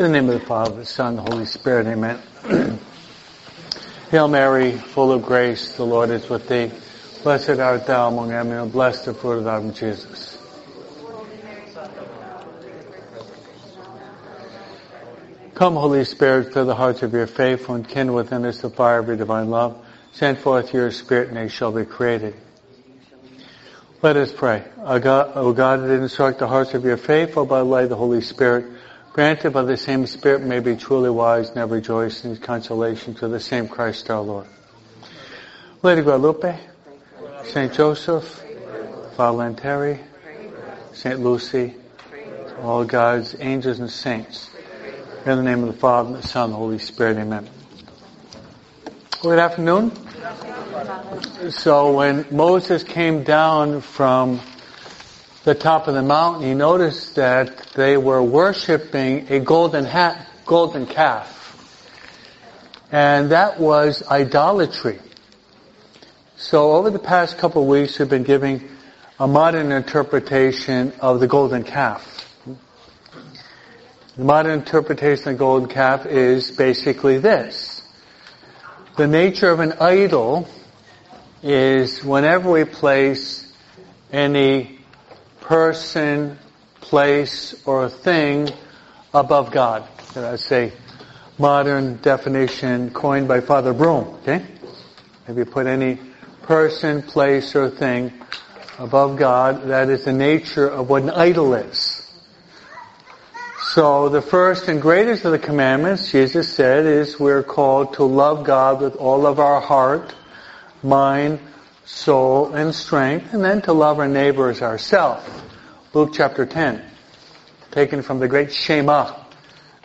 In the name of the Father, the Son, the Holy Spirit, amen. Hail Mary, full of grace, the Lord is with thee. Blessed art thou among women, and blessed the fruit of thy womb, Jesus. Come, Holy Spirit, fill the hearts of your faithful and kindle within us the fire of your divine love. Send forth your Spirit, and they shall be created. Let us pray. O God, o God instruct the hearts of your faithful by the light of the Holy Spirit, granted by the same Spirit may be truly wise and rejoice in consolation to the same Christ our Lord. Lady Guadalupe, Saint Joseph, Lanteri, Saint Lucy, all God's angels and saints. In the name of the Father, and the Son, and the Holy Spirit, amen. Good afternoon. So when Moses came down from the top of the mountain, he noticed that they were worshiping a golden hat, golden calf. And that was idolatry. So over the past couple of weeks, we've been giving a modern interpretation of the golden calf. The modern interpretation of the golden calf is basically this. The nature of an idol is whenever we place any person, place, or thing above God. That's a modern definition coined by Father Broom, okay? If you put any person, place, or thing above God, that is the nature of what an idol is. So the first and greatest of the commandments, Jesus said, is we're called to love God with all of our heart, mind, soul, and strength, and then to love our neighbor as ourselves. Luke chapter 10, taken from the great Shema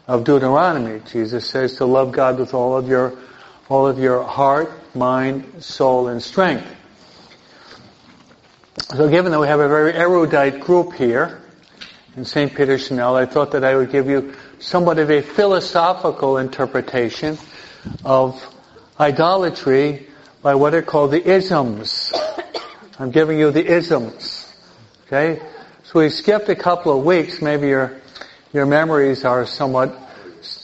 of Deuteronomy. Jesus says to love God with all of your, all of your heart, mind, soul, and strength. So given that we have a very erudite group here, in St. Peter Chanel, I thought that I would give you somewhat of a philosophical interpretation of idolatry by what are called the isms. I'm giving you the isms. Okay? So we skipped a couple of weeks. Maybe your, your memories are somewhat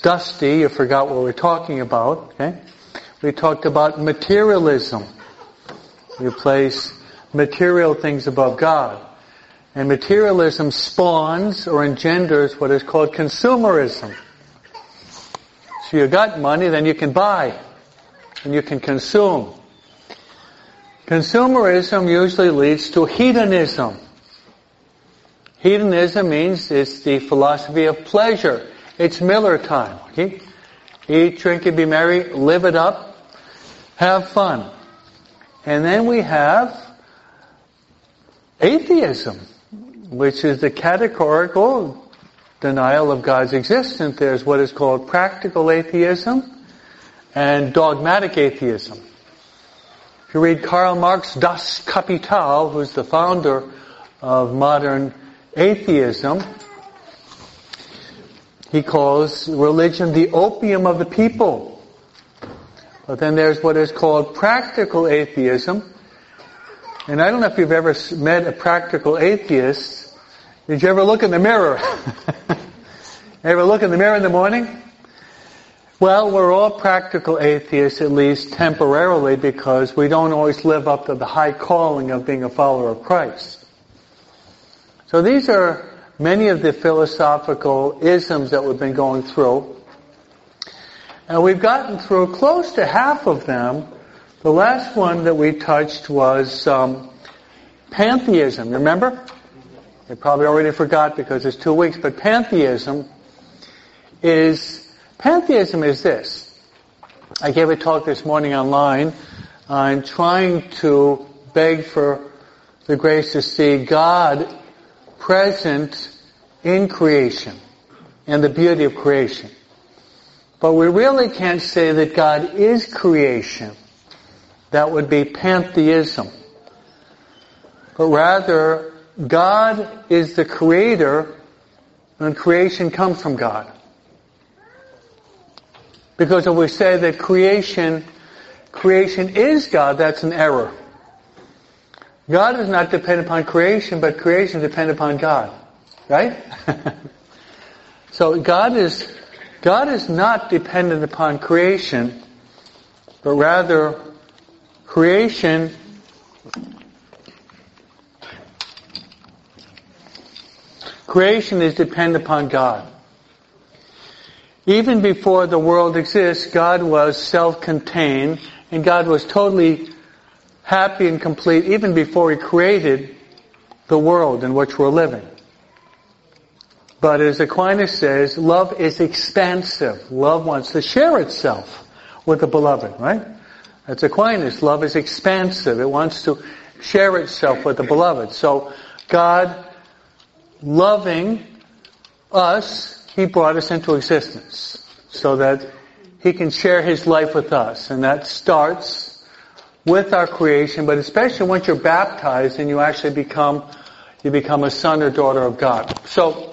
dusty. You forgot what we're talking about. Okay? We talked about materialism. You place material things above God. And materialism spawns or engenders what is called consumerism. So you got money, then you can buy. And you can consume. Consumerism usually leads to hedonism. Hedonism means it's the philosophy of pleasure. It's Miller time. Okay? Eat, drink, and be merry, live it up, have fun. And then we have atheism which is the categorical denial of God's existence. There's what is called practical atheism and dogmatic atheism. If you read Karl Marx Das Kapital, who's the founder of modern atheism, he calls religion the opium of the people. But then there's what is called practical atheism. And I don't know if you've ever met a practical atheist did you ever look in the mirror? ever look in the mirror in the morning? Well, we're all practical atheists, at least temporarily, because we don't always live up to the high calling of being a follower of Christ. So these are many of the philosophical isms that we've been going through. And we've gotten through close to half of them. The last one that we touched was um, pantheism. Remember? They probably already forgot because it's two weeks, but pantheism is, pantheism is this. I gave a talk this morning online on trying to beg for the grace to see God present in creation and the beauty of creation. But we really can't say that God is creation. That would be pantheism. But rather, God is the creator and creation comes from God. Because if we say that creation, creation is God, that's an error. God does not depend upon creation, but creation depends upon God. Right? so God is God is not dependent upon creation, but rather creation creation is dependent upon God. Even before the world exists, God was self-contained and God was totally happy and complete even before He created the world in which we're living. But as Aquinas says, love is expansive. Love wants to share itself with the beloved, right? That's Aquinas. Love is expansive. It wants to share itself with the beloved. So God, loving us, He brought us into existence so that He can share His life with us. And that starts with our creation, but especially once you're baptized and you actually become, you become a son or daughter of God. So,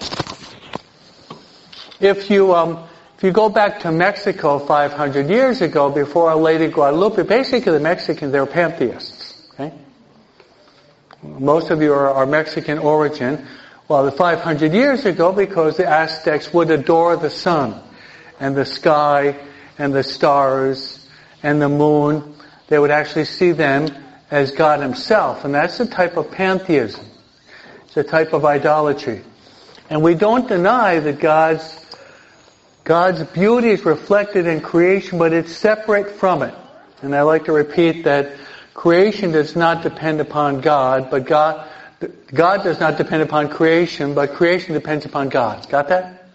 if you, um, if you go back to Mexico 500 years ago, before Our Lady Guadalupe, basically the Mexicans, they were pantheists. Okay? Most of you are, are Mexican origin. Well, the 500 years ago, because the Aztecs would adore the sun and the sky and the stars and the moon, they would actually see them as God Himself. And that's a type of pantheism. It's a type of idolatry. And we don't deny that God's God's beauty is reflected in creation, but it's separate from it. And I like to repeat that creation does not depend upon God, but God, God does not depend upon creation, but creation depends upon God. Got that?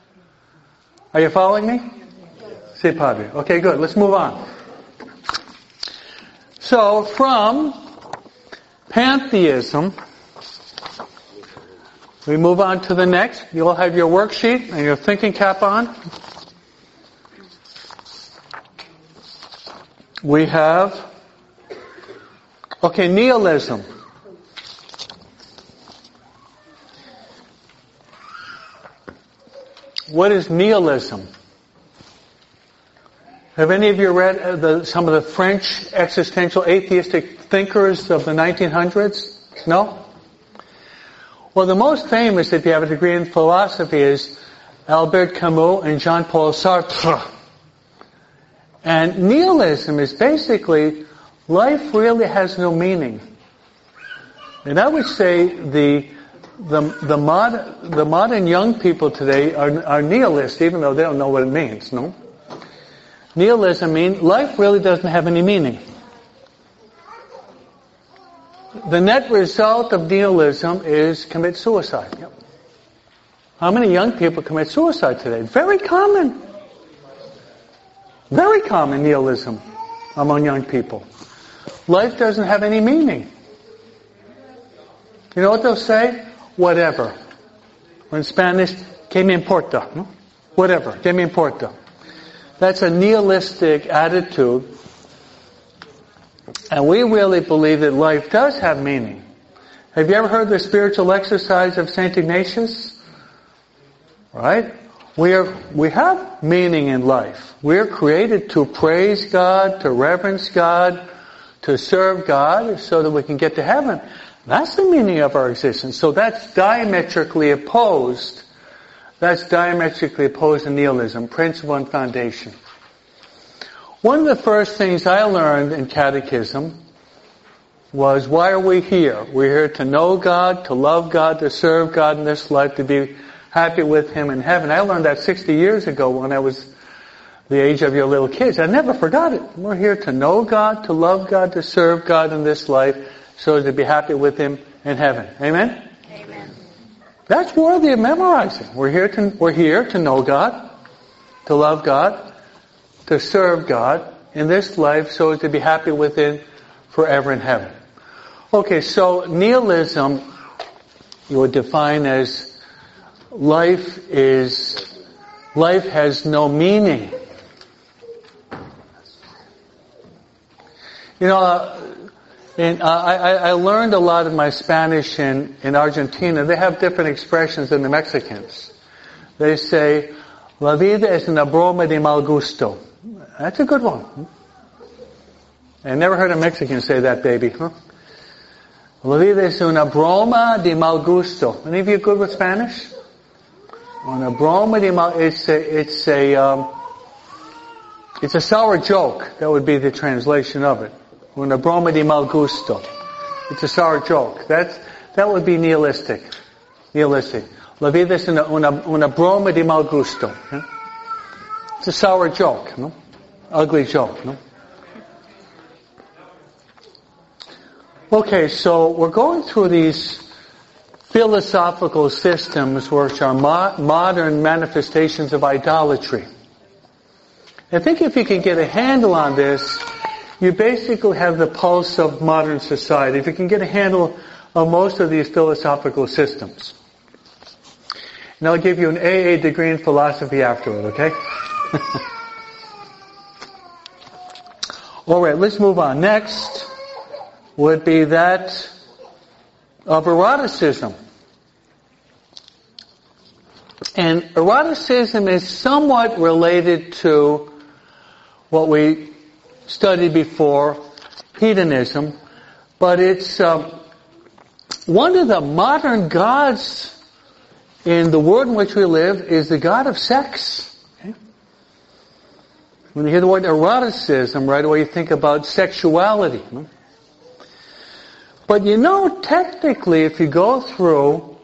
Are you following me? Say Padre. Okay, good. Let's move on. So, from pantheism, we move on to the next. You all have your worksheet and your thinking cap on. We have, okay, nihilism. What is nihilism? Have any of you read uh, the, some of the French existential atheistic thinkers of the 1900s? No? Well, the most famous, if you have a degree in philosophy, is Albert Camus and Jean-Paul Sartre. And nihilism is basically life really has no meaning. And I would say the the the, mod, the modern young people today are, are nihilists, even though they don't know what it means. No, nihilism means life really doesn't have any meaning. The net result of nihilism is commit suicide. Yep. How many young people commit suicide today? Very common. Very common nihilism among young people. Life doesn't have any meaning. You know what they'll say? Whatever. Or in Spanish, que me importa? Whatever, que me importa. That's a nihilistic attitude. And we really believe that life does have meaning. Have you ever heard the spiritual exercise of St. Ignatius? Right? We are, we have meaning in life. We are created to praise God, to reverence God, to serve God so that we can get to heaven. That's the meaning of our existence. So that's diametrically opposed. That's diametrically opposed to nihilism, principle and foundation. One of the first things I learned in catechism was why are we here? We're here to know God, to love God, to serve God in this life, to be happy with Him in heaven. I learned that 60 years ago when I was the age of your little kids. I never forgot it. We're here to know God, to love God, to serve God in this life, so as to be happy with Him in heaven. Amen? Amen. That's worthy of memorizing. We're here to, we're here to know God, to love God, to serve God in this life so as to be happy with Him forever in heaven. Okay, so nihilism you would define as life is, life has no meaning. You know, uh, and uh, I, I, learned a lot of my Spanish in, in Argentina. They have different expressions than the Mexicans. They say, La vida es una broma de mal gusto. That's a good one. I never heard a Mexican say that, baby. Huh? La vida es una broma de mal gusto. Any of you good with Spanish? Una broma de mal, it's a, it's a, um, it's a sour joke. That would be the translation of it. Una broma di mal gusto. It's a sour joke. That's, that would be nihilistic. Nihilistic. La vida es una, una, una broma di mal gusto. It's a sour joke, no? Ugly joke, no? Okay, so we're going through these philosophical systems which are mo- modern manifestations of idolatry. I think if you can get a handle on this, you basically have the pulse of modern society. If you can get a handle on most of these philosophical systems. And I'll give you an AA degree in philosophy afterward, okay? Alright, let's move on. Next would be that of eroticism. And eroticism is somewhat related to what we studied before, hedonism, but it's um, one of the modern gods in the world in which we live is the god of sex. When you hear the word eroticism, right away you think about sexuality. But you know, technically, if you go through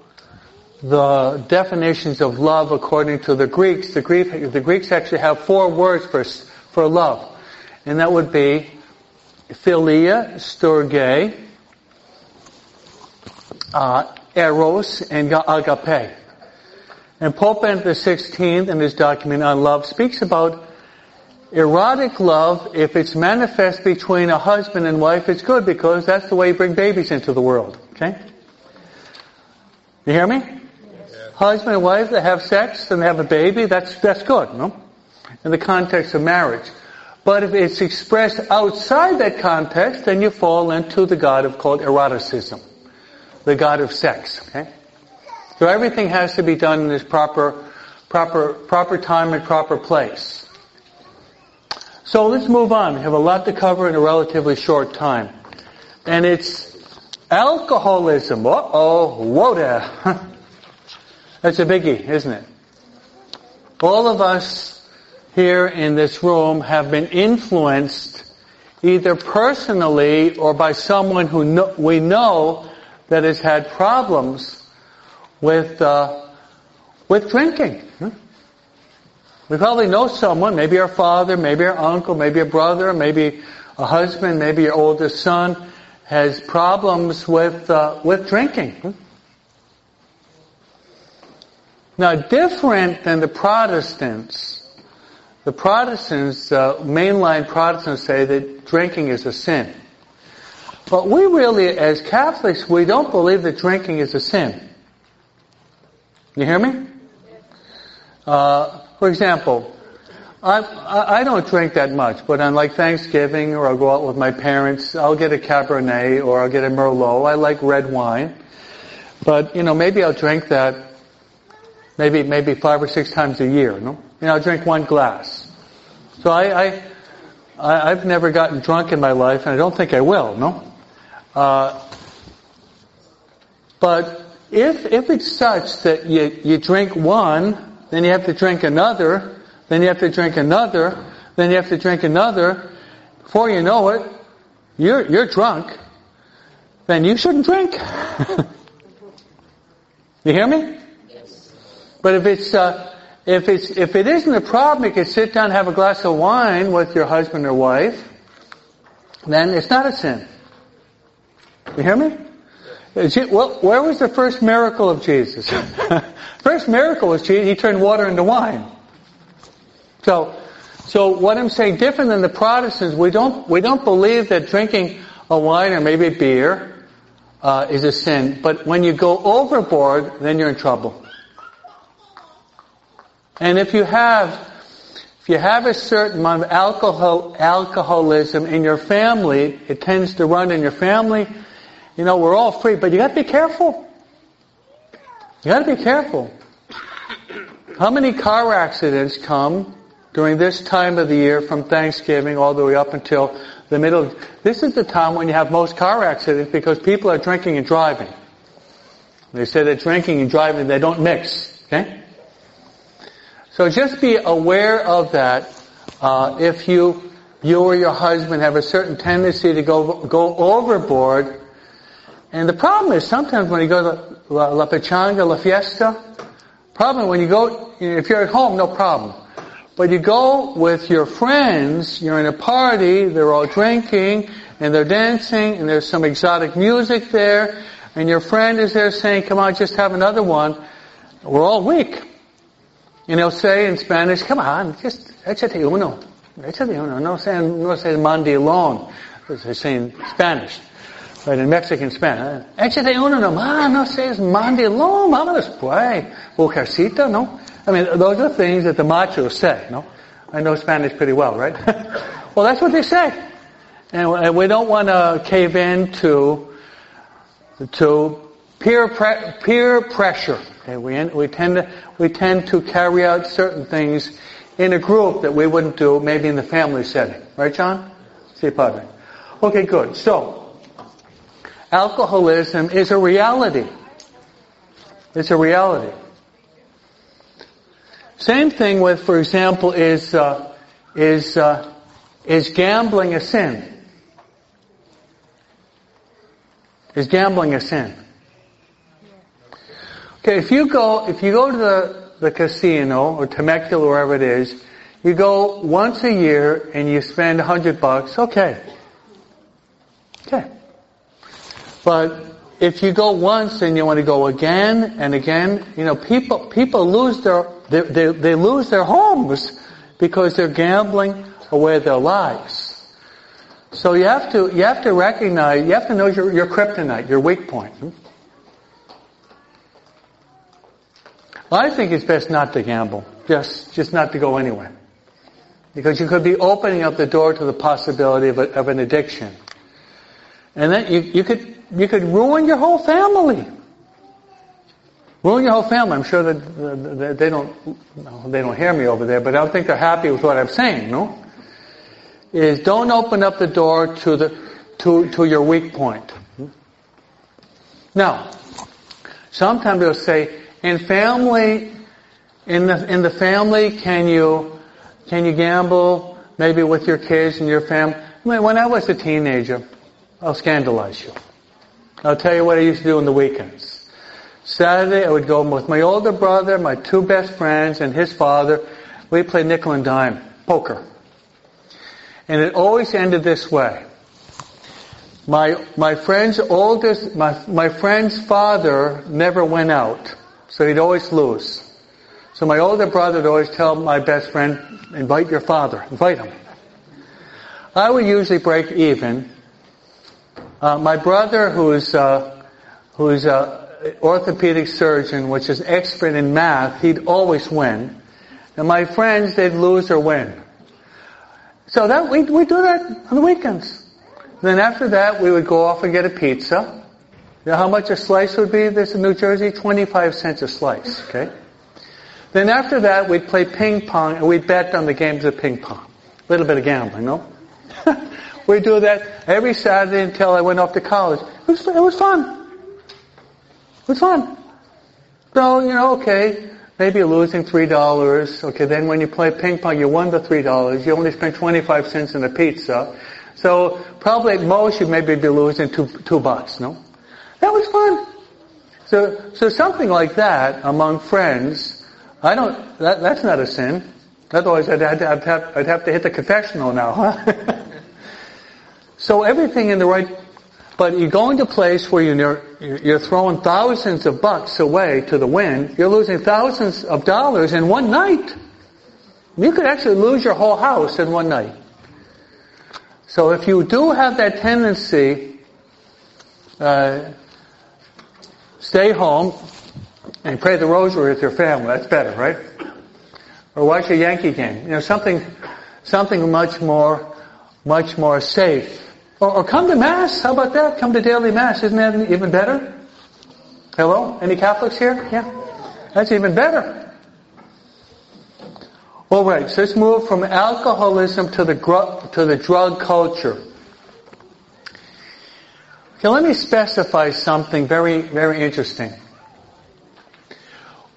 the definitions of love according to the Greeks, the, Greek, the Greeks actually have four words for, for love. And that would be philia, storge, uh, eros, and agape. And Pope Benedict XVI in his document on love speaks about Erotic love, if it's manifest between a husband and wife, it's good because that's the way you bring babies into the world. Okay? You hear me? Yes. Husband and wife that have sex and they have a baby, that's, that's good, no? In the context of marriage. But if it's expressed outside that context, then you fall into the God of called eroticism. The God of sex, okay? So everything has to be done in its proper, proper, proper time and proper place. So let's move on. We have a lot to cover in a relatively short time. And it's alcoholism. Uh-oh, whoa there. That's a biggie, isn't it? All of us here in this room have been influenced either personally or by someone who know, we know that has had problems with uh, with drinking. We probably know someone, maybe our father, maybe our uncle, maybe a brother, maybe a husband, maybe your oldest son has problems with uh, with drinking. Now, different than the Protestants, the Protestants, uh, mainline Protestants, say that drinking is a sin. But we really, as Catholics, we don't believe that drinking is a sin. You hear me? Uh, for example, I, I don't drink that much, but on like Thanksgiving or I'll go out with my parents, I'll get a Cabernet or I'll get a Merlot. I like red wine. But, you know, maybe I'll drink that maybe, maybe five or six times a year, no? You know, I'll drink one glass. So I, I, I have never gotten drunk in my life and I don't think I will, no? Uh, but if, if it's such that you, you drink one then you have to drink another, then you have to drink another, then you have to drink another. Before you know it, you're, you're drunk. Then you shouldn't drink. you hear me? Yes. But if it's, uh, if it's, if it isn't a problem, you can sit down and have a glass of wine with your husband or wife, then it's not a sin. You hear me? Well, where was the first miracle of Jesus? first miracle was Jesus, he turned water into wine. So, so what I'm saying, different than the Protestants, we don't, we don't believe that drinking a wine or maybe a beer uh, is a sin. But when you go overboard, then you're in trouble. And if you have, if you have a certain amount of alcohol, alcoholism in your family, it tends to run in your family, you know, we're all free, but you gotta be careful. You gotta be careful. How many car accidents come during this time of the year from Thanksgiving all the way up until the middle? This is the time when you have most car accidents because people are drinking and driving. They say that drinking and driving, they don't mix. Okay? So just be aware of that. Uh, if you, you or your husband have a certain tendency to go, go overboard, and the problem is sometimes when you go to La, la Pachanga, La Fiesta, problem when you go, if you're at home, no problem. But you go with your friends, you're in a party, they're all drinking, and they're dancing, and there's some exotic music there, and your friend is there saying, come on, just have another one. We're all weak. And he'll say in Spanish, come on, just échate uno. Échate uno. No say, no say mandi alone. They say in Spanish. Right, in Mexican Spanish. Échate uno nomás, no seas mandi alone, vámonos pues. Mujercita, no? I mean, those are things that the machos say, no? I know Spanish pretty well, right? well, that's what they say. And we don't want to cave in to, to peer, pre- peer pressure. Okay, we, we, tend to, we tend to carry out certain things in a group that we wouldn't do maybe in the family setting. Right, John? See, Padre. Okay, good. So, alcoholism is a reality. It's a reality. Same thing with, for example, is uh, is uh, is gambling a sin? Is gambling a sin? Okay, if you go, if you go to the, the casino or Temecula, wherever it is, you go once a year and you spend a hundred bucks, okay. Okay. But if you go once and you want to go again and again, you know, people, people lose their, they, they, they lose their homes because they're gambling away their lives. So you have to, you have to recognize, you have to know your, your kryptonite, your weak point. I think it's best not to gamble. Just, just not to go anywhere. Because you could be opening up the door to the possibility of, a, of an addiction. And then you, you could, you could ruin your whole family. Ruin your whole family. I'm sure that they don't, they don't hear me over there, but I don't think they're happy with what I'm saying, no? Is don't open up the door to the, to, to your weak point. Now, sometimes they'll say, in family, in the, in the family, can you, can you gamble maybe with your kids and your family? When I was a teenager, I'll scandalize you. I'll tell you what I used to do on the weekends. Saturday, I would go with my older brother, my two best friends, and his father. We played nickel and dime, poker. And it always ended this way. My, my friend's oldest, my, my friend's father never went out. So he'd always lose. So my older brother would always tell my best friend, invite your father, invite him. I would usually break even. Uh, my brother, who's uh, who's an orthopedic surgeon, which is expert in math, he'd always win. And my friends, they'd lose or win. So that we we do that on the weekends. Then after that, we would go off and get a pizza. You know how much a slice would be this in New Jersey? 25 cents a slice, okay? Then after that, we'd play ping pong and we'd bet on the games of ping pong. A little bit of gambling, no? we'd do that every Saturday until I went off to college. It was, it was fun. It was fun. So, you know, okay, maybe you're losing three dollars. Okay, then when you play ping pong, you won the three dollars. You only spent 25 cents on a pizza. So probably at most you maybe be losing two, two bucks, no? That was fun. So, so something like that among friends, I don't, that, that's not a sin. Otherwise I'd, I'd, I'd, have, I'd have to hit the confessional now, huh? so everything in the right, but you go into a place where you're, you're throwing thousands of bucks away to the wind, you're losing thousands of dollars in one night. You could actually lose your whole house in one night. So if you do have that tendency, uh, Stay home and pray the rosary with your family. That's better, right? Or watch a Yankee game. You know, something, something much more, much more safe. Or, or come to Mass. How about that? Come to daily Mass. Isn't that even better? Hello? Any Catholics here? Yeah? That's even better. All right, so let's move from alcoholism to the, gr- to the drug culture. Okay, let me specify something very, very interesting.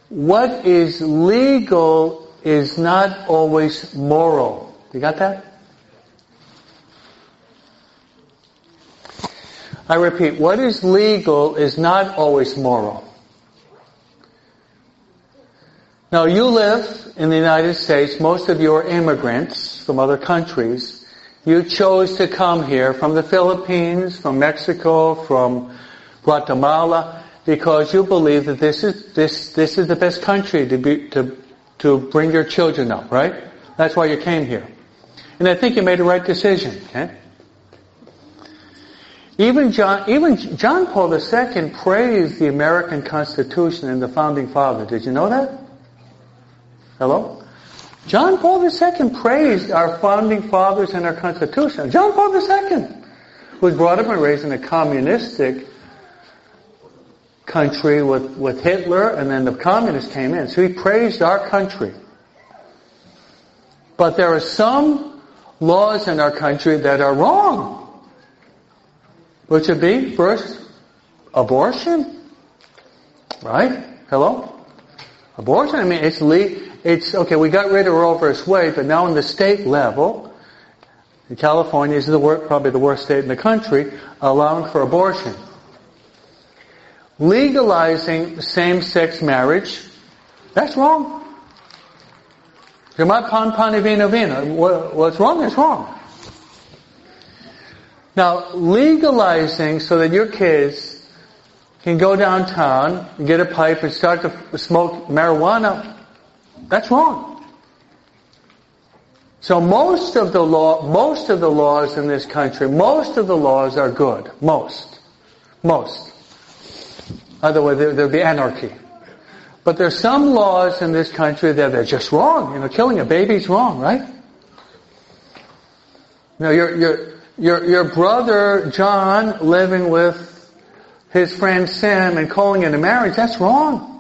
What is legal is not always moral. You got that? I repeat, what is legal is not always moral. Now you live in the United States, most of you are immigrants from other countries. You chose to come here from the Philippines, from Mexico, from Guatemala, because you believe that this is, this, this is the best country to be, to, to bring your children up, right? That's why you came here. And I think you made the right decision, okay? Even John, even John Paul II praised the American Constitution and the Founding Father. Did you know that? Hello? John Paul II praised our Founding Fathers and our Constitution. John Paul II was brought up and raised in a communistic country with, with Hitler and then the communists came in. So he praised our country. But there are some laws in our country that are wrong. Which would be, first, abortion. Right? Hello? Abortion, I mean, it's le- it's, okay, we got rid of Roe vs. Wade, but now on the state level, in California is the probably the worst state in the country, allowing for abortion. Legalizing same-sex marriage, that's wrong. What's wrong is wrong. Now, legalizing so that your kids can go downtown and get a pipe and start to smoke marijuana, that's wrong. So most of the law, most of the laws in this country, most of the laws are good. Most. Most. Otherwise there, there'd be anarchy. But there's some laws in this country that are just wrong. You know, killing a baby's wrong, right? You know, you're, you're, your, your brother John living with his friend Sam and calling it a marriage, that's wrong.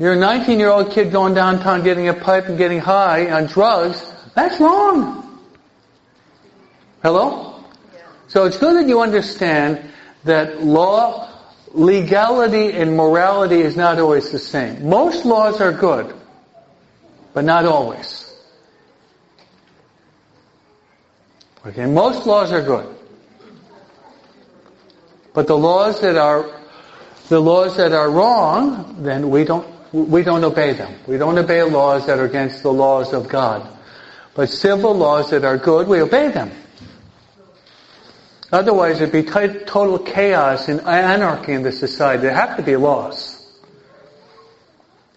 Your 19 year old kid going downtown getting a pipe and getting high on drugs, that's wrong. Hello? So it's good that you understand that law, legality and morality is not always the same. Most laws are good, but not always. Okay, most laws are good. But the laws that are the laws that are wrong, then we don't we don't obey them. We don't obey laws that are against the laws of God. But civil laws that are good, we obey them. Otherwise, it'd be t- total chaos and anarchy in the society. There have to be laws.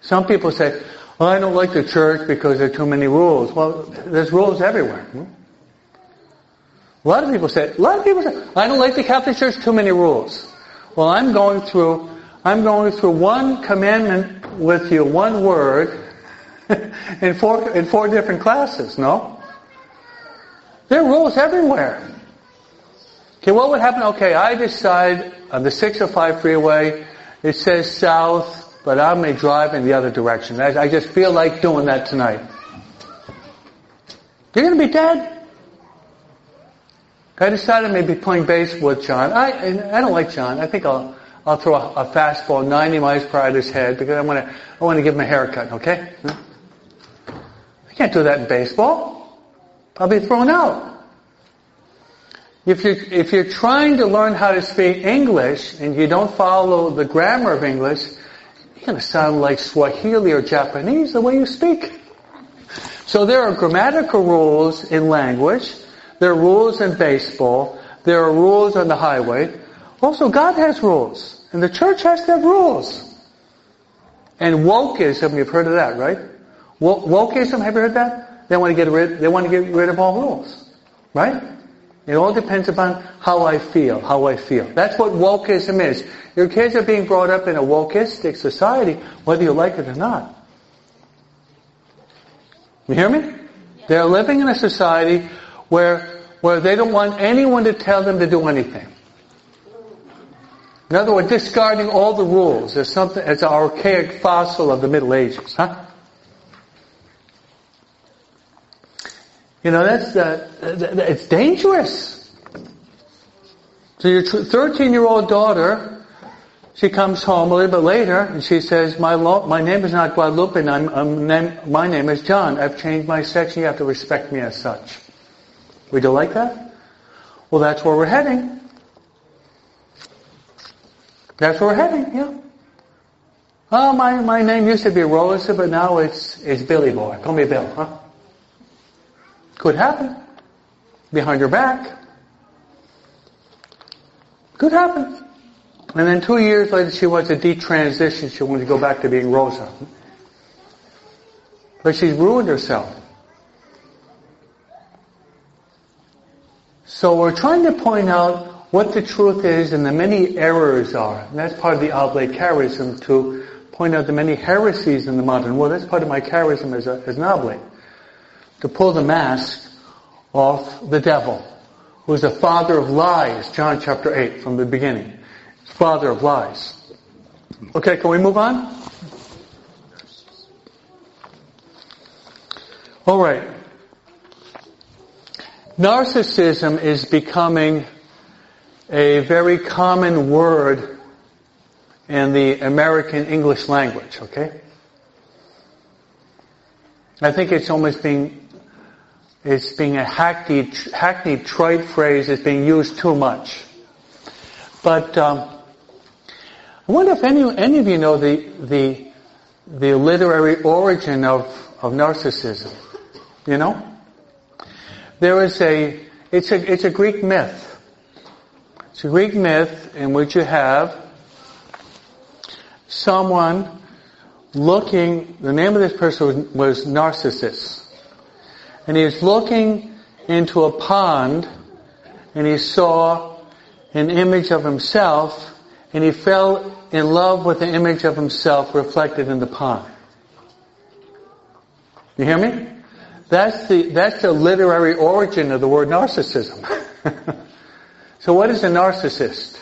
Some people say, well, I don't like the church because there are too many rules. Well, there's rules everywhere. A lot of people say, a lot of people say, I don't like the Catholic Church, too many rules. Well, I'm going through, I'm going through one commandment with you, one word, in four, in four different classes, no? There are rules everywhere. Okay, what would happen? Okay, I decide on the 605 freeway, it says south, but I may drive in the other direction. I, I just feel like doing that tonight. You're gonna be dead. I decided maybe playing bass with John. I I don't like John. I think I'll I'll throw a, a fastball 90 miles per hour at his head because I want to I want to give him a haircut. Okay? I can't do that in baseball. I'll be thrown out. If you're, if you're trying to learn how to speak English and you don't follow the grammar of English, you're going to sound like Swahili or Japanese the way you speak. So there are grammatical rules in language there are rules in baseball. There are rules on the highway. Also, God has rules. And the church has to have rules. And wokeism, you've heard of that, right? Wokeism, have you heard that? They want to get rid, they want to get rid of all rules. Right? It all depends upon how I feel, how I feel. That's what wokeism is. Your kids are being brought up in a wokeistic society, whether you like it or not. You hear me? They're living in a society where, where they don't want anyone to tell them to do anything. In other words, discarding all the rules. as something, it's an archaic fossil of the Middle Ages, huh? You know, that's, uh, it's dangerous. So your 13 year old daughter she comes home a little bit later and she says, my, lo- my name is not Guadalupe, and I'm, I'm name, my name is John. I've changed my sex and you have to respect me as such. Would you like that? Well, that's where we're heading. That's where we're heading, yeah. Oh, my, my name used to be Rosa, but now it's, it's Billy Boy. Call me Bill, huh? Could happen. Behind your back. Could happen. And then two years later, she wants to detransition. She wants to go back to being Rosa. But she's ruined herself. So we're trying to point out what the truth is and the many errors are. And that's part of the oblate charism to point out the many heresies in the modern world. That's part of my charism as, a, as an oblate. To pull the mask off the devil, who is the father of lies, John chapter 8 from the beginning father of lies. Okay, can we move on? All right. Narcissism is becoming a very common word in the American English language, okay? I think it's almost being, it's being a hackneyed, hackneyed trite phrase. It's being used too much. But um, I wonder if any, any of you know the, the, the literary origin of, of narcissism. You know? There is a, it's a, it's a Greek myth. It's a Greek myth in which you have someone looking, the name of this person was, Narcissus. And he was looking into a pond and he saw an image of himself and he fell in love with the image of himself reflected in the pond. You hear me? That's the, that's the literary origin of the word narcissism. so what is a narcissist?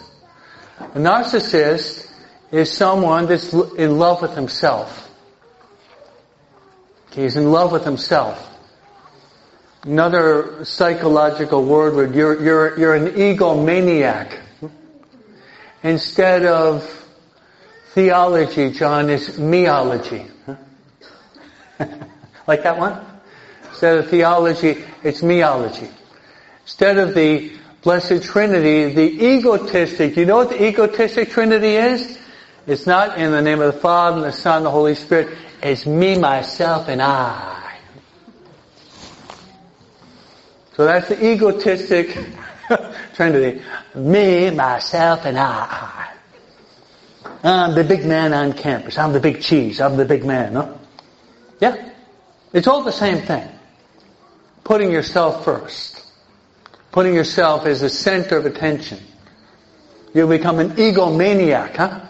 A narcissist is someone that's in love with himself. Okay, he's in love with himself. Another psychological word would, you're, you're, you're an egomaniac. Instead of theology, John, is meology. like that one? Instead of theology, it's meology. Instead of the Blessed Trinity, the egotistic, you know what the egotistic Trinity is? It's not in the name of the Father, and the Son, and the Holy Spirit. It's me, myself, and I. So that's the egotistic Trinity. Me, myself, and I. I'm the big man on campus. I'm the big cheese. I'm the big man. No? Yeah. It's all the same thing. Putting yourself first. Putting yourself as the center of attention. You become an egomaniac, huh?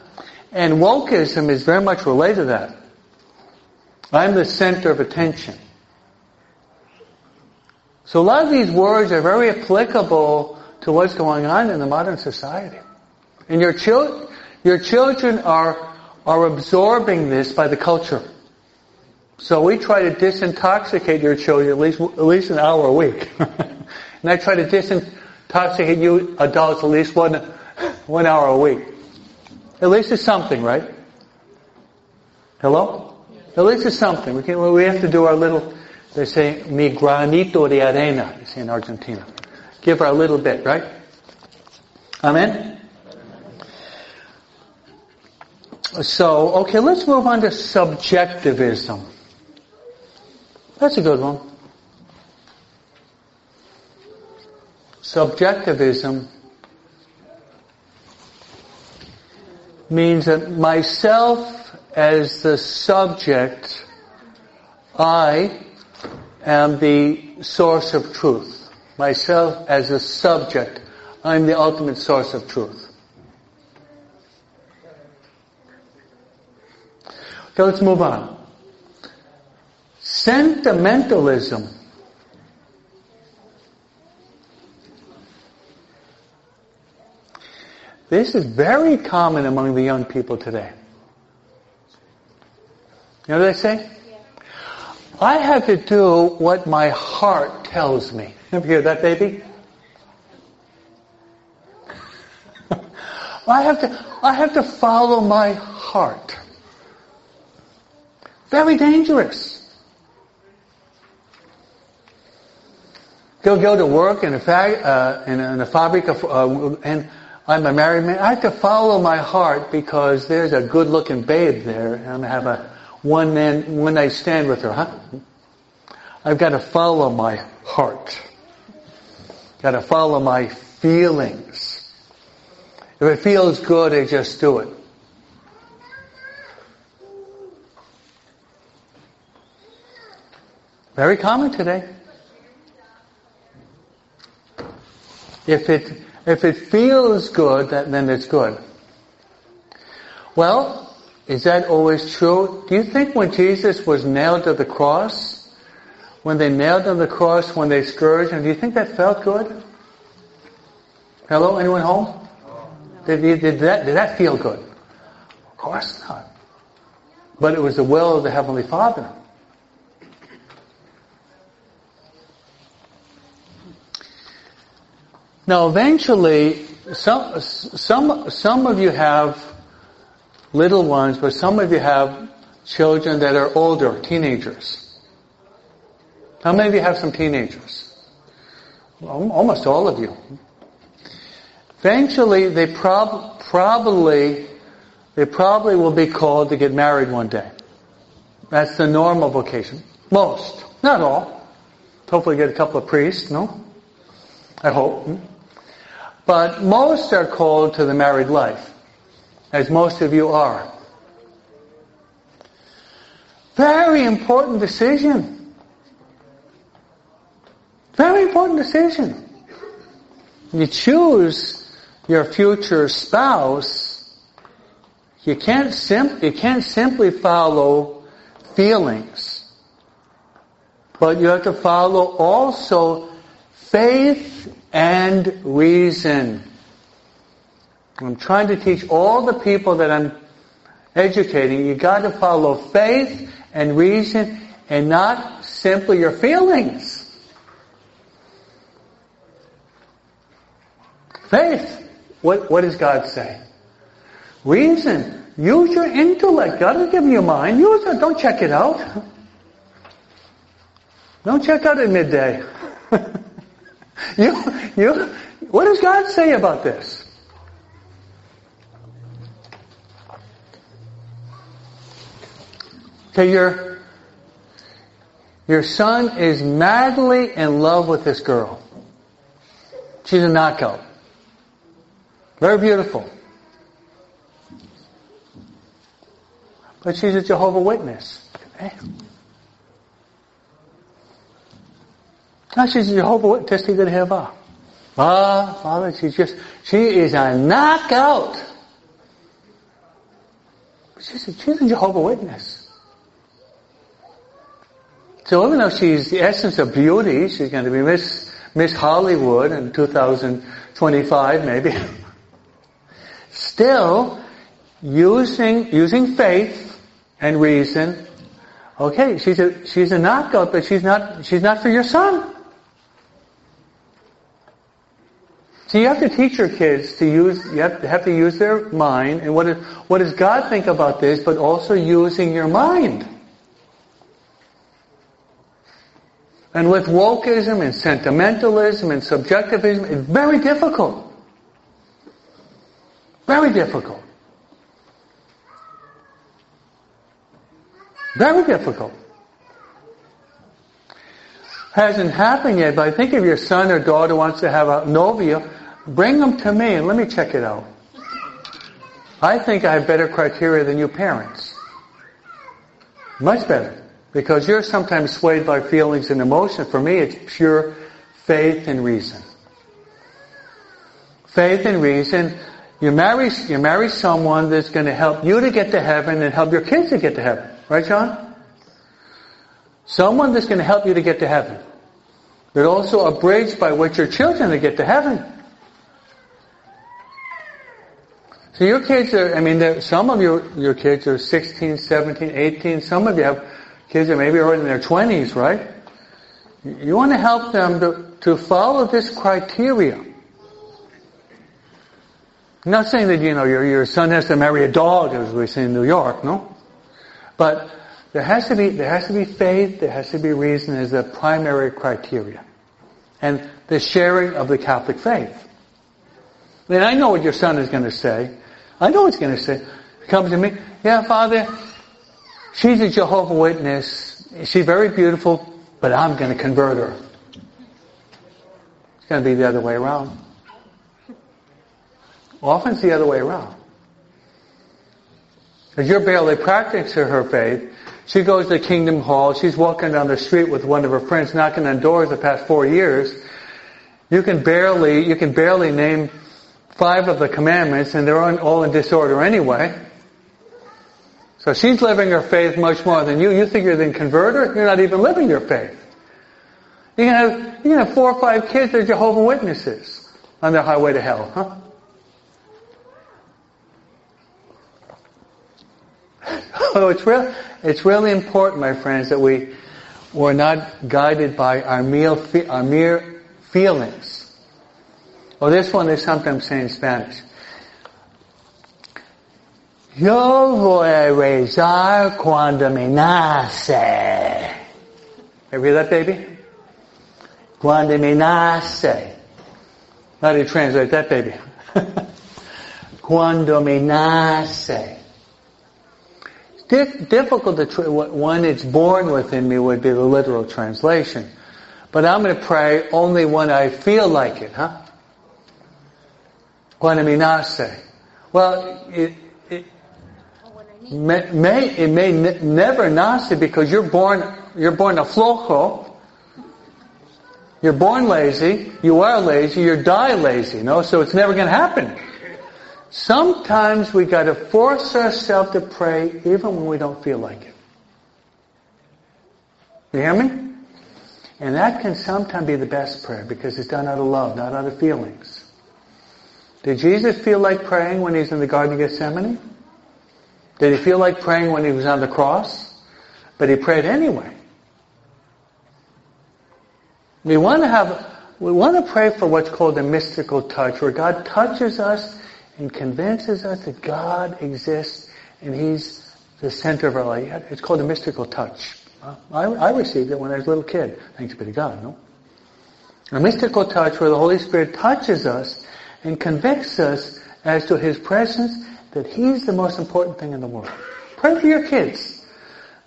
And wokeism is very much related to that. I'm the center of attention. So a lot of these words are very applicable to what's going on in the modern society. And your, chil- your children are, are absorbing this by the culture. So we try to disintoxicate your children at least, at least an hour a week. and I try to disintoxicate you adults at least one, one hour a week. At least it's something, right? Hello? At least it's something. We, can, we have to do our little, they say, mi granito de arena, you say in Argentina. Give a little bit, right? Amen? So, okay, let's move on to subjectivism. That's a good one. Subjectivism means that myself as the subject, I am the source of truth myself as a subject. I'm the ultimate source of truth. Okay, let's move on. Sentimentalism. This is very common among the young people today. You know what they say? I have to do what my heart tells me. Ever hear that, baby? I have to, I have to follow my heart. Very dangerous. Go go to work in a, fag, uh, in a, in a fabric, uh, and I'm a married man. I have to follow my heart because there's a good-looking babe there, and I'm gonna have a one-man, one-night stand with her. Huh? I've got to follow my heart. Got to follow my feelings. If it feels good, I just do it. Very common today. If it, if it feels good, then it's good. Well, is that always true? Do you think when Jesus was nailed to the cross, when they nailed him to the cross, when they scourged him, do you think that felt good? Hello, anyone home? Did, did, that, did that feel good? Of course not. But it was the will of the Heavenly Father. Now, eventually, some, some, some of you have little ones, but some of you have children that are older, teenagers. How many of you have some teenagers? Almost all of you. Eventually, they prob- probably, they probably will be called to get married one day. That's the normal vocation. Most. Not all. Hopefully get a couple of priests, no? I hope. Hmm? But most are called to the married life, as most of you are. Very important decision. Very important decision. You choose your future spouse, you can't, sim- you can't simply follow feelings. But you have to follow also faith and reason. I'm trying to teach all the people that I'm educating, you got to follow faith and reason and not simply your feelings. Faith. What, what does God say? Reason. Use your intellect. God has given you mind. Use it. Don't check it out. Don't check out at midday. you, you, what does God say about this? Okay, your, your son is madly in love with this girl. She's a knockout. Very beautiful. But she's a Jehovah Witness. Okay. Now she's a Jehovah Witness. Testigo de Jehová. Ah, Father, she's just, she is a knockout. She's a, she's a Jehovah Witness. So even though she's the essence of beauty, she's going to be Miss, Miss Hollywood in 2025 maybe. Still, using, using faith and reason, okay, she's a, she's a knockout, but she's not, she's not for your son. So you have to teach your kids to use, you have to, have to use their mind, and what, is, what does God think about this, but also using your mind. And with wokeism and sentimentalism and subjectivism, it's very difficult. Very difficult. Very difficult. Hasn't happened yet, but I think if your son or daughter wants to have a novia, bring them to me and let me check it out. I think I have better criteria than you parents. Much better. Because you're sometimes swayed by feelings and emotions. For me, it's pure faith and reason. Faith and reason. You marry, you marry someone that's going to help you to get to heaven and help your kids to get to heaven. Right, John? Someone that's going to help you to get to heaven. But also a bridge by which your children to get to heaven. So your kids are, I mean, some of your, your kids are 16, 17, 18. Some of you have kids that maybe are in their 20s, right? You want to help them to, to follow this criteria. I'm not saying that, you know, your, your son has to marry a dog, as we say in New York, no? But there has to be, there has to be faith, there has to be reason as the primary criteria. And the sharing of the Catholic faith. I mean, I know what your son is going to say. I know he's going to say. come to me, yeah, Father, she's a Jehovah Witness. She's very beautiful, but I'm going to convert her. It's going to be the other way around. Often it's the other way around. As you're barely practicing her faith, she goes to Kingdom Hall, she's walking down the street with one of her friends knocking on doors the past four years. You can barely, you can barely name five of the commandments and they're all in disorder anyway. So she's living her faith much more than you. You think you're the converter? You're not even living your faith. You can have, you can have four or five kids that are Jehovah Witnesses on their highway to hell, huh? so it's real, it's really important, my friends, that we, we're not guided by our our mere feelings. Well, this one is sometimes saying in Spanish. Yo voy a rezar cuando me nace. Ever hear that, baby? Cuando me nace. How do you translate that, baby? cuando me nace difficult to, tra- what when it's born within me would be the literal translation. But I'm going to pray only when I feel like it, huh? Nace. Well, it, it may, it may n- never nace because you're born, you're born a flojo. You're born lazy, you are lazy, you die lazy, you know, so it's never going to happen. Sometimes we got to force ourselves to pray even when we don't feel like it. You hear me? And that can sometimes be the best prayer because it's done out of love, not out of feelings. Did Jesus feel like praying when he's in the Garden of Gethsemane? Did he feel like praying when he was on the cross? But he prayed anyway. We want to have, we want to pray for what's called a mystical touch, where God touches us and convinces us that God exists and He's the center of our life. It's called a mystical touch. I, I received it when I was a little kid. Thanks be to God, no? A mystical touch where the Holy Spirit touches us and convicts us as to His presence that He's the most important thing in the world. Pray for your kids.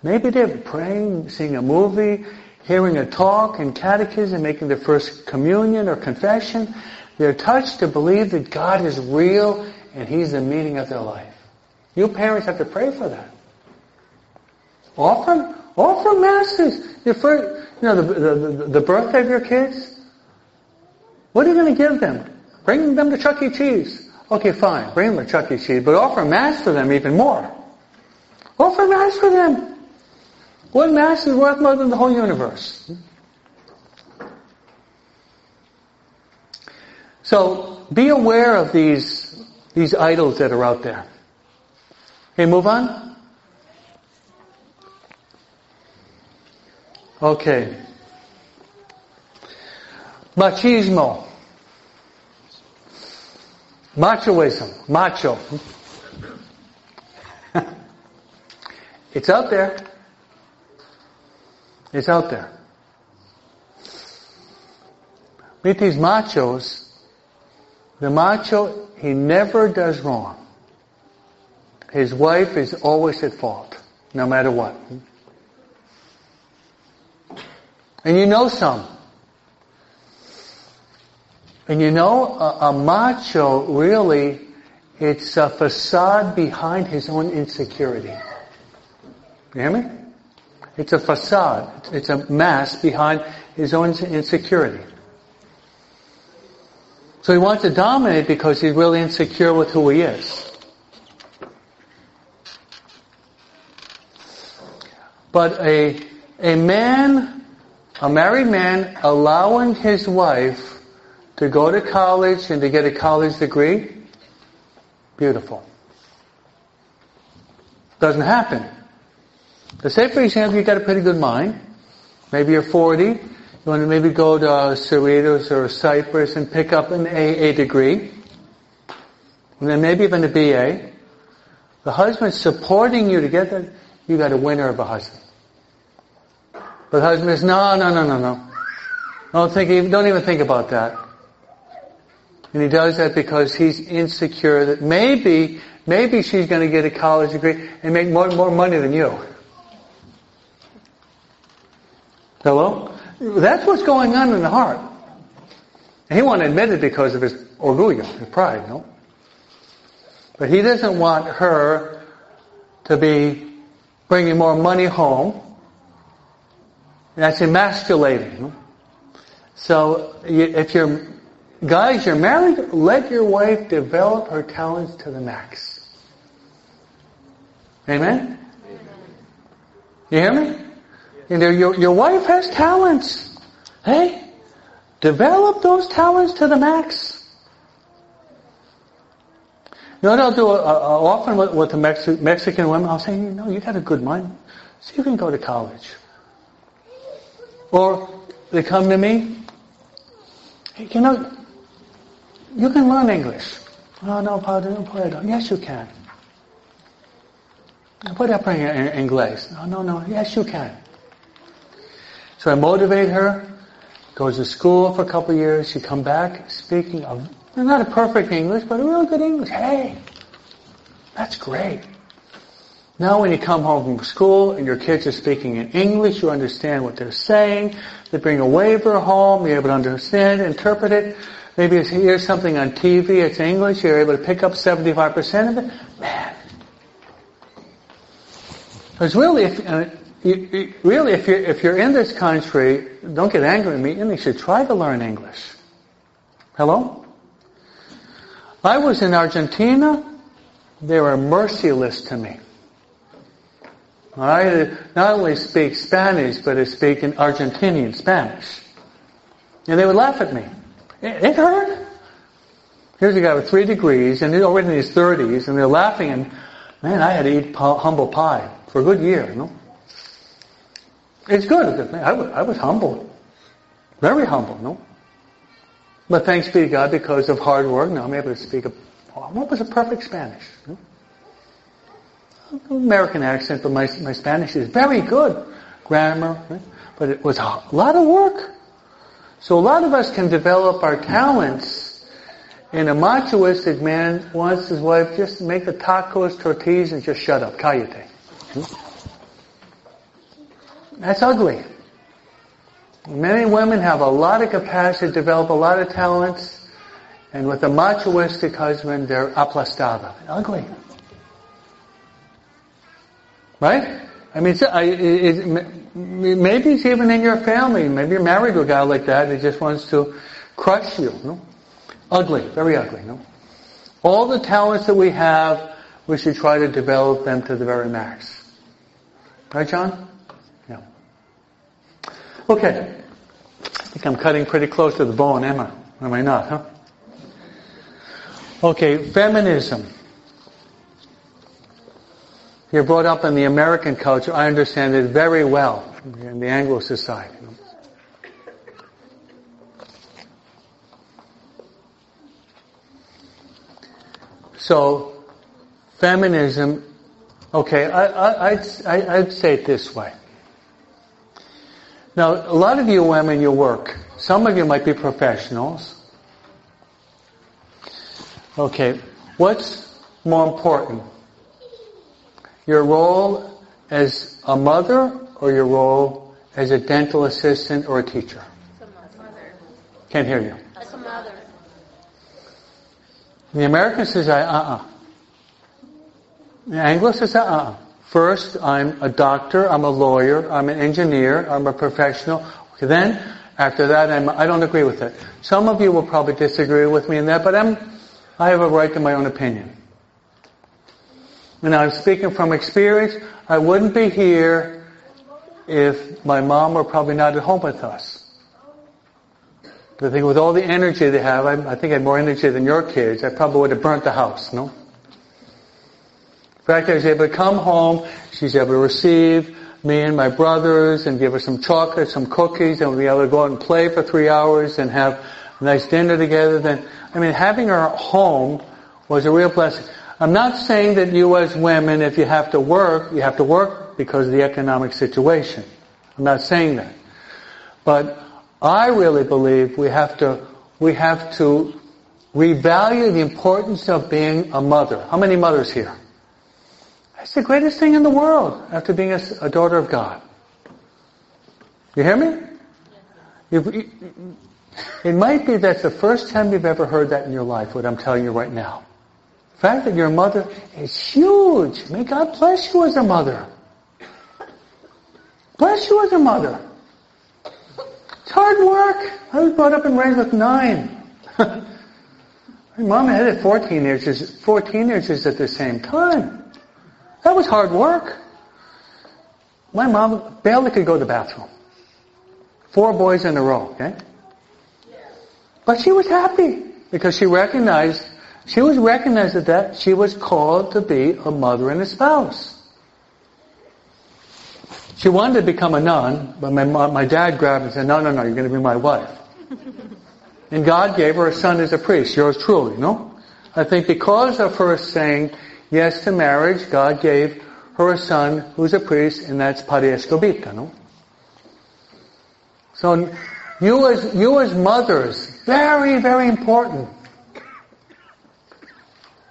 Maybe they're praying, seeing a movie, hearing a talk in catechism, making their first communion or confession. They're touched to believe that God is real and He's the meaning of their life. You parents have to pray for that. Offer, offer masses. Your first, you know, the, the, the birthday of your kids. What are you going to give them? Bring them to Chuck E. Cheese. Okay, fine. Bring them to Chuck E. Cheese, but offer mass for them even more. Offer mass for them. One mass is worth more than the whole universe. So be aware of these, these idols that are out there. Okay, move on. Okay. Machismo. Machoism. Macho. it's out there. It's out there. Meet these machos the macho, he never does wrong. His wife is always at fault, no matter what. And you know some. And you know, a, a macho really, it's a facade behind his own insecurity. You hear me? It's a facade. It's a mask behind his own insecurity. So he wants to dominate because he's really insecure with who he is. But a, a man, a married man, allowing his wife to go to college and to get a college degree, beautiful. Doesn't happen. But say, for example, you got a pretty good mind. Maybe you're 40. You want to maybe go to Cerritos or Cypress and pick up an AA degree. and then maybe even a BA. The husband's supporting you to get that. You got a winner of a husband. But the husband says, no, no, no, no, no. Don't think, don't even think about that. And he does that because he's insecure that maybe, maybe she's going to get a college degree and make more, more money than you. Hello? That's what's going on in the heart. And he won't admit it because of his orgullo, his pride, no? But he doesn't want her to be bringing more money home. That's emasculating. So if you're Guys, you're married, let your wife develop her talents to the max. Amen? You hear me? You know, your, your wife has talents. Hey, develop those talents to the max. You know what I'll do uh, uh, often with, with the Mexi- Mexican women? I'll say, you know, you got a good mind. So you can go to college. Or they come to me, hey, you know, you can learn English. Oh, no, Padre, no puedo. Yes, you can. Put Puede aprender inglés. No, no, no. Yes, you can. So I motivate her, goes to school for a couple of years. She come back speaking of, not a perfect English, but a real good English. Hey, that's great. Now when you come home from school and your kids are speaking in English, you understand what they're saying. They bring a waiver home, you're able to understand, interpret it. Maybe you hear something on TV, it's English, you're able to pick up 75% of it. Man. Because really, if, uh, you, you, really, if you're, if you're in this country, don't get angry at me, you should try to learn English. Hello? I was in Argentina, they were merciless to me. I not only speak Spanish, but I speak in Argentinian Spanish. And they would laugh at me. Eh, eh, it hurt. Here's a guy with three degrees, and he's already in his 30s, and they're laughing, and man, I had to eat humble pie for a good year, you know. It's good. I was, I was humble. Very humble, no? But thanks be to God, because of hard work, now I'm able to speak a, what was a perfect Spanish? American accent, but my, my Spanish is very good. Grammar, right? but it was a lot of work. So a lot of us can develop our talents and a machoistic man wants his wife just make the tacos, tortillas, and just shut up. Cállate. That's ugly. Many women have a lot of capacity to develop a lot of talents, and with a machoistic husband, they're aplastada. Ugly. Right? I mean, maybe it's even in your family. Maybe you're married to a guy like that He just wants to crush you. No? Ugly, very ugly. No? All the talents that we have, we should try to develop them to the very max. Right, John? Yeah. Okay. I think I'm cutting pretty close to the bone, am I? Am I not, huh? Okay, feminism. You're brought up in the American culture. I understand it very well in the Anglo society. So, feminism, okay, I, would I'd say it this way. Now, a lot of you women, you work. Some of you might be professionals. Okay, what's more important? Your role as a mother or your role as a dental assistant or a teacher? As a mother. Can't hear you. As a mother. The American says, uh-uh. The Anglo says, uh-uh. First, I'm a doctor, I'm a lawyer, I'm an engineer, I'm a professional. Okay, then, after that, I'm, I don't agree with it. Some of you will probably disagree with me in that, but I'm, I have a right to my own opinion and I'm speaking from experience, I wouldn't be here if my mom were probably not at home with us. I think with all the energy they have, I, I think I had more energy than your kids. I probably would have burnt the house, no? In fact, I was able to come home, she's able to receive me and my brothers and give us some chocolate, some cookies, and we'll be able to go out and play for three hours and have a nice dinner together. Then, I mean, having her home was a real blessing. I'm not saying that you as women, if you have to work, you have to work because of the economic situation. I'm not saying that. But I really believe we have to, we have to revalue the importance of being a mother. How many mothers here? That's the greatest thing in the world after being a, a daughter of God. You hear me? You, it might be that's the first time you've ever heard that in your life, what I'm telling you right now. Fact that you're mother is huge. May God bless you as a mother. Bless you as a mother. It's hard work. I was brought up and raised with nine. My mom had 14 teenagers, four teenagers at the same time. That was hard work. My mom barely could go to the bathroom. Four boys in a row, okay? But she was happy because she recognized, she was recognized that she was called to be a mother and a spouse. She wanted to become a nun, but my, my dad grabbed her and said, no, no, no, you're going to be my wife. and God gave her a son as a priest, yours truly, no? I think because of her saying yes to marriage, God gave her a son who's a priest, and that's Padre Escobita, no? So you as, you as mothers, very, very important.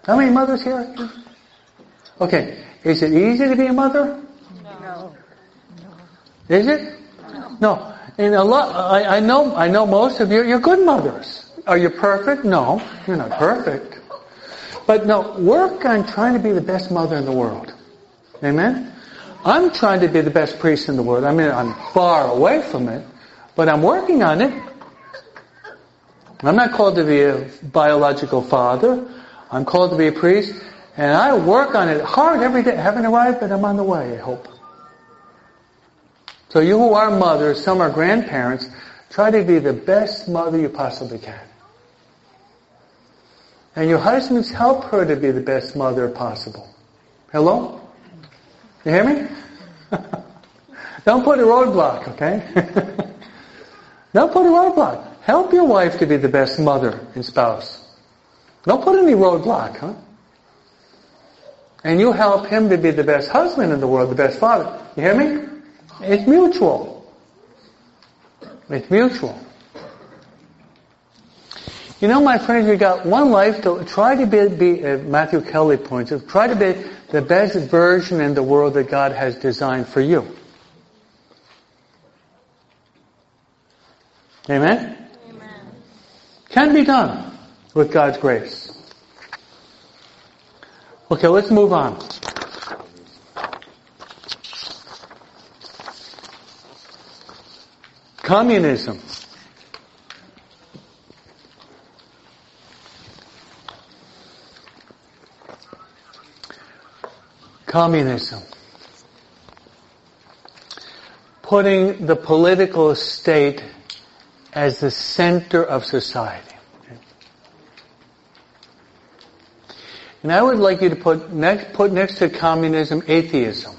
How many mothers here? Okay. Is it easy to be a mother? No. Is it? No. In a lot, I, I know, I know most of you, you're good mothers. Are you perfect? No. You're not perfect. But no, work on trying to be the best mother in the world. Amen? I'm trying to be the best priest in the world. I mean, I'm far away from it, but I'm working on it. I'm not called to be a biological father. I'm called to be a priest. And I work on it hard every day. I haven't arrived, but I'm on the way, I hope. So you who are mothers, some are grandparents, try to be the best mother you possibly can. And your husbands help her to be the best mother possible. Hello? You hear me? Don't put a roadblock, okay? Don't put a roadblock. Help your wife to be the best mother and spouse. Don't put any roadblock, huh? And you help him to be the best husband in the world, the best father. You hear me? It's mutual. It's mutual. You know, my friends, you got one life to try to be, be uh, Matthew Kelly points out, try to be the best version in the world that God has designed for you. Amen? Can be done with God's grace. Okay, let's move on. Communism. Communism. Putting the political state as the center of society. And I would like you to put next, put next to communism atheism.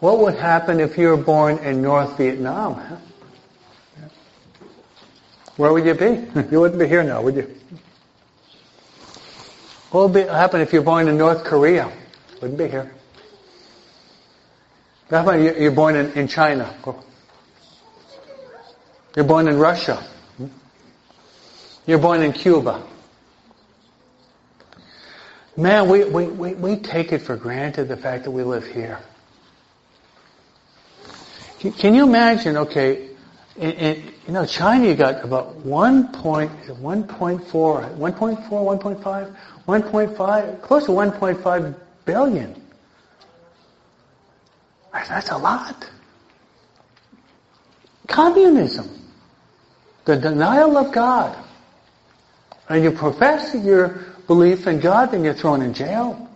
What would happen if you were born in North Vietnam? Where would you be? You wouldn't be here now, would you? What would happen if you're born in North Korea? Wouldn't be here. What happen if you're born in, in China? You're born in Russia. You're born in Cuba. Man, we, we, we, we take it for granted the fact that we live here. Can you imagine, okay, in, in, you know, China you got about 1 point, 1.4, 1.4, 1.5, 1.5, close to 1.5 billion. That's a lot. Communism the denial of God, and you profess your belief in God, then you're thrown in jail,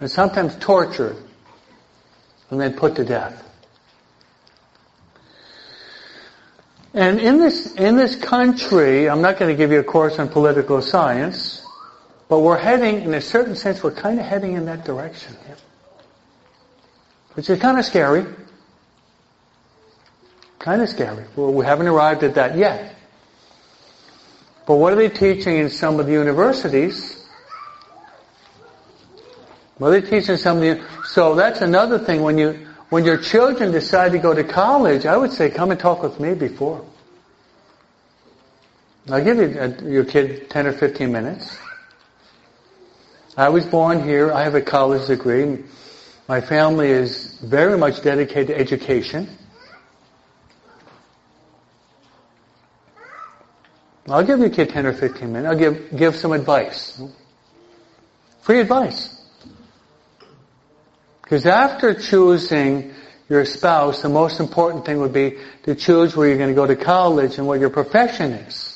and sometimes tortured, and then put to death. And in this, in this country, I'm not going to give you a course on political science, but we're heading, in a certain sense, we're kind of heading in that direction. Which is kind of scary. Kind of scary. Well, we haven't arrived at that yet. But what are they teaching in some of the universities? What are they teaching in some of the, so that's another thing when you, when your children decide to go to college, I would say come and talk with me before. I'll give you, uh, your kid 10 or 15 minutes. I was born here. I have a college degree. My family is very much dedicated to education. I'll give you a kid 10 or 15 minutes. I'll give, give some advice. Free advice. Because after choosing your spouse, the most important thing would be to choose where you're going to go to college and what your profession is.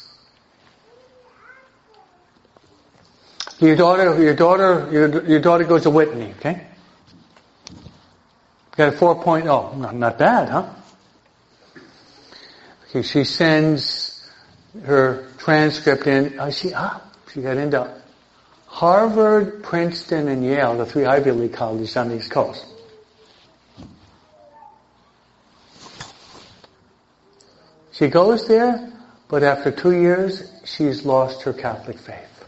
Your daughter, your daughter, your, your daughter goes to Whitney, okay? Got a 4.0. Not, not bad, huh? Okay, she sends her transcript in. I see, ah, she got into Harvard, Princeton, and Yale, the three Ivy League colleges on the East Coast. She goes there, but after two years, she's lost her Catholic faith.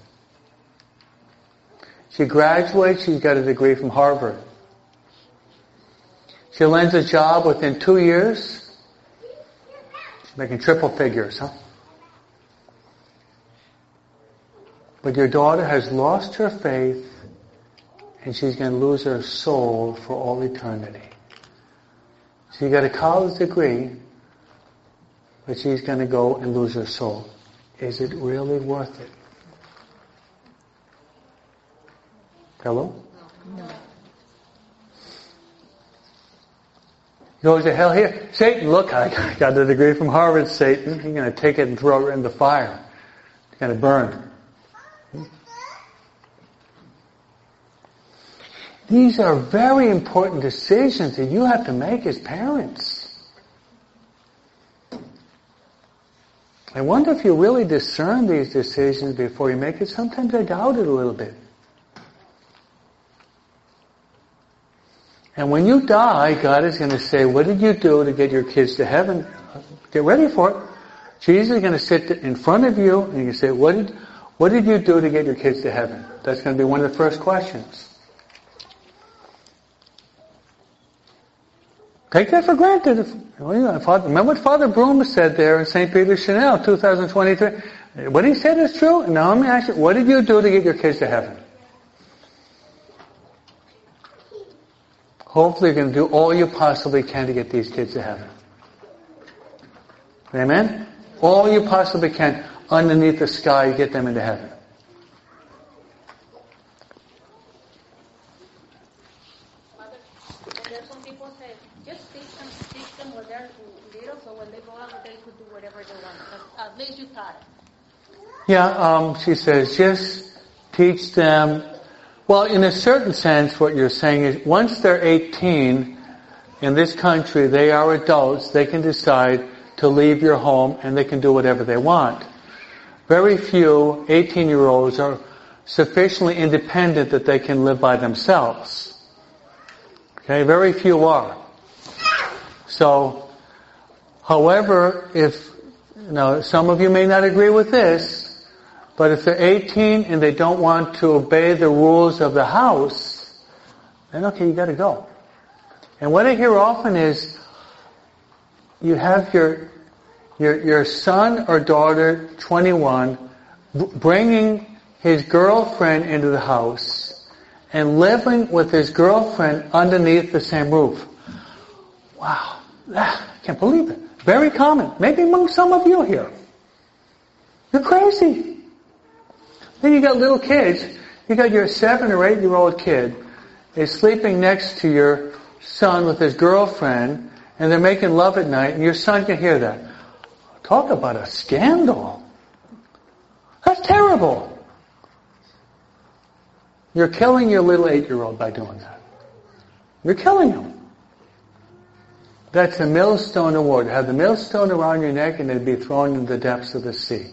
She graduates, she's got a degree from Harvard. She lands a job within two years. She's making triple figures, huh? But your daughter has lost her faith and she's going to lose her soul for all eternity. She got a college degree, but she's going to go and lose her soul. Is it really worth it? Hello? No. Goes to hell here. Satan, look, I got the degree from Harvard, Satan. You're going to take it and throw it in the fire. It's going to burn. These are very important decisions that you have to make as parents. I wonder if you really discern these decisions before you make it. Sometimes I doubt it a little bit. And when you die, God is going to say, what did you do to get your kids to heaven? Get ready for it. Jesus is going to sit in front of you and you say, what did, what did you do to get your kids to heaven? That's going to be one of the first questions. Take that for granted. Remember what Father Broom said there in St. Peter Chanel, 2023? What he said is true. Now let me ask you, what did you do to get your kids to heaven? Hopefully you're going to do all you possibly can to get these kids to heaven. Amen? All you possibly can underneath the sky, get them into heaven. Yeah, um, she says, just teach them well, in a certain sense, what you're saying is once they're 18 in this country, they are adults, they can decide to leave your home and they can do whatever they want. Very few 18 year olds are sufficiently independent that they can live by themselves. Okay, very few are. So, however, if, you know, some of you may not agree with this, but if they're 18 and they don't want to obey the rules of the house, then okay, you gotta go. And what I hear often is, you have your, your, your son or daughter, 21, bringing his girlfriend into the house and living with his girlfriend underneath the same roof. Wow. Ah, I can't believe it. Very common. Maybe among some of you here. You're crazy. Then you got little kids. You got your seven or eight year old kid is sleeping next to your son with his girlfriend and they're making love at night and your son can hear that. Talk about a scandal. That's terrible. You're killing your little eight year old by doing that. You're killing him. That's a millstone award. Have the millstone around your neck and it'd be thrown into the depths of the sea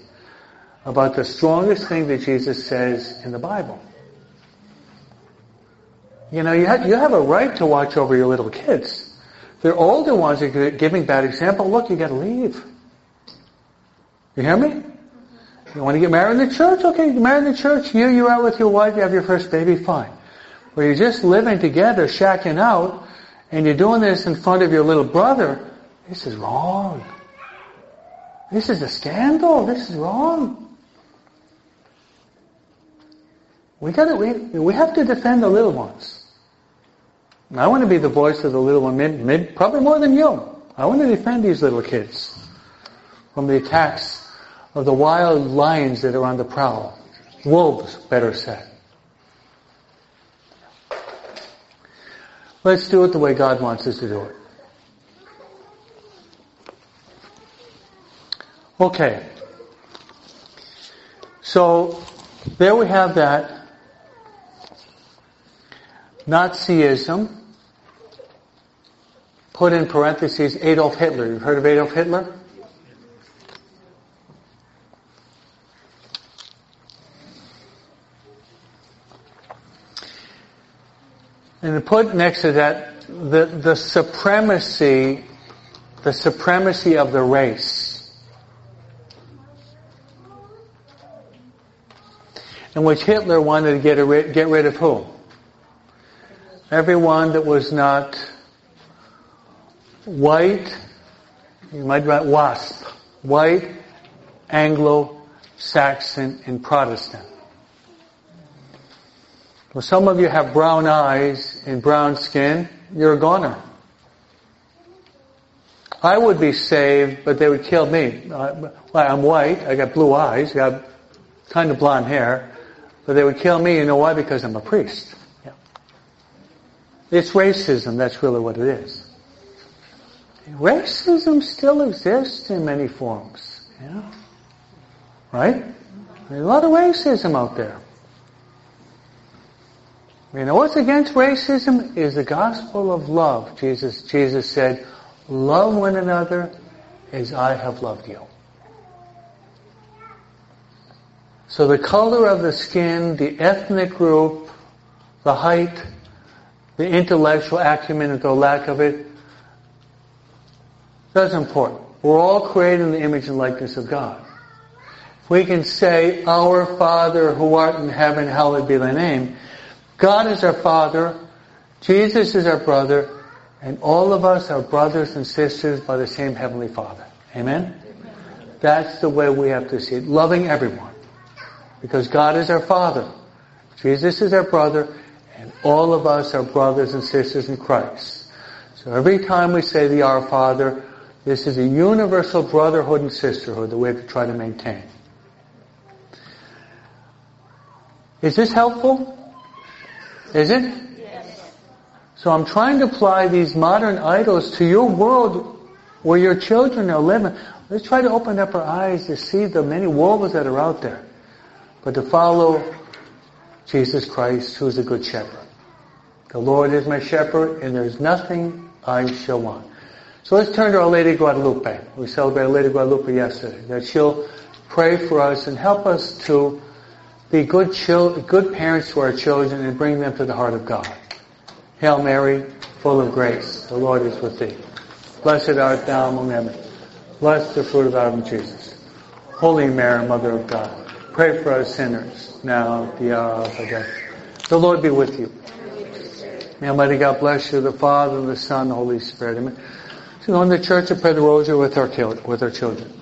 about the strongest thing that Jesus says in the Bible. You know, you have, you have a right to watch over your little kids. They're older ones are giving bad example. Look, you got to leave. You hear me? You want to get married in the church? Okay, you married in the church. You, you're with your wife, you have your first baby, fine. Where you're just living together, shacking out, and you're doing this in front of your little brother, this is wrong. This is a scandal. This is wrong. We got we, we have to defend the little ones. I want to be the voice of the little one, maybe, maybe, probably more than you. I want to defend these little kids from the attacks of the wild lions that are on the prowl. Wolves, better said. Let's do it the way God wants us to do it. Okay. So, there we have that. Nazism put in parentheses Adolf Hitler. You've heard of Adolf Hitler? And to put next to that the, the supremacy, the supremacy of the race. In which Hitler wanted to get, rid, get rid of who? Everyone that was not white, you might write WASP, white, Anglo-Saxon, and Protestant. Well, some of you have brown eyes and brown skin. You're a goner. I would be saved, but they would kill me. I'm white. I got blue eyes. I got kind of blonde hair. But they would kill me. You know why? Because I'm a priest. It's racism. That's really what it is. Racism still exists in many forms. Yeah. Right? There's a lot of racism out there. You know what's against racism is the gospel of love. Jesus, Jesus said, love one another as I have loved you. So the color of the skin, the ethnic group, the height, the intellectual acumen or the lack of it, that's important. We're all created in the image and likeness of God. If we can say, Our Father who art in heaven, hallowed be thy name, God is our Father, Jesus is our brother, and all of us are brothers and sisters by the same Heavenly Father. Amen? That's the way we have to see it. Loving everyone. Because God is our Father. Jesus is our brother, and all of us are brothers and sisters in Christ. So every time we say the Our Father, this is a universal brotherhood and sisterhood that we have to try to maintain. Is this helpful? Is it? Yes. So I'm trying to apply these modern idols to your world where your children are living. Let's try to open up our eyes to see the many wolves that are out there. But to follow Jesus Christ, who's a good shepherd. The Lord is my shepherd, and there's nothing I shall want. So let's turn to Our Lady Guadalupe. We celebrated Lady Guadalupe yesterday. That she'll pray for us and help us to be good, good parents to our children and bring them to the heart of God. Hail Mary, full of grace, the Lord is with thee. Blessed art thou among women. Blessed the fruit of thy womb, Jesus. Holy Mary, Mother of God, pray for us sinners, now at the hour of our death. The Lord be with you. May Almighty God bless you, the Father, and the Son, the Holy Spirit. Amen. So in the church and pray the rosary with our, with our children.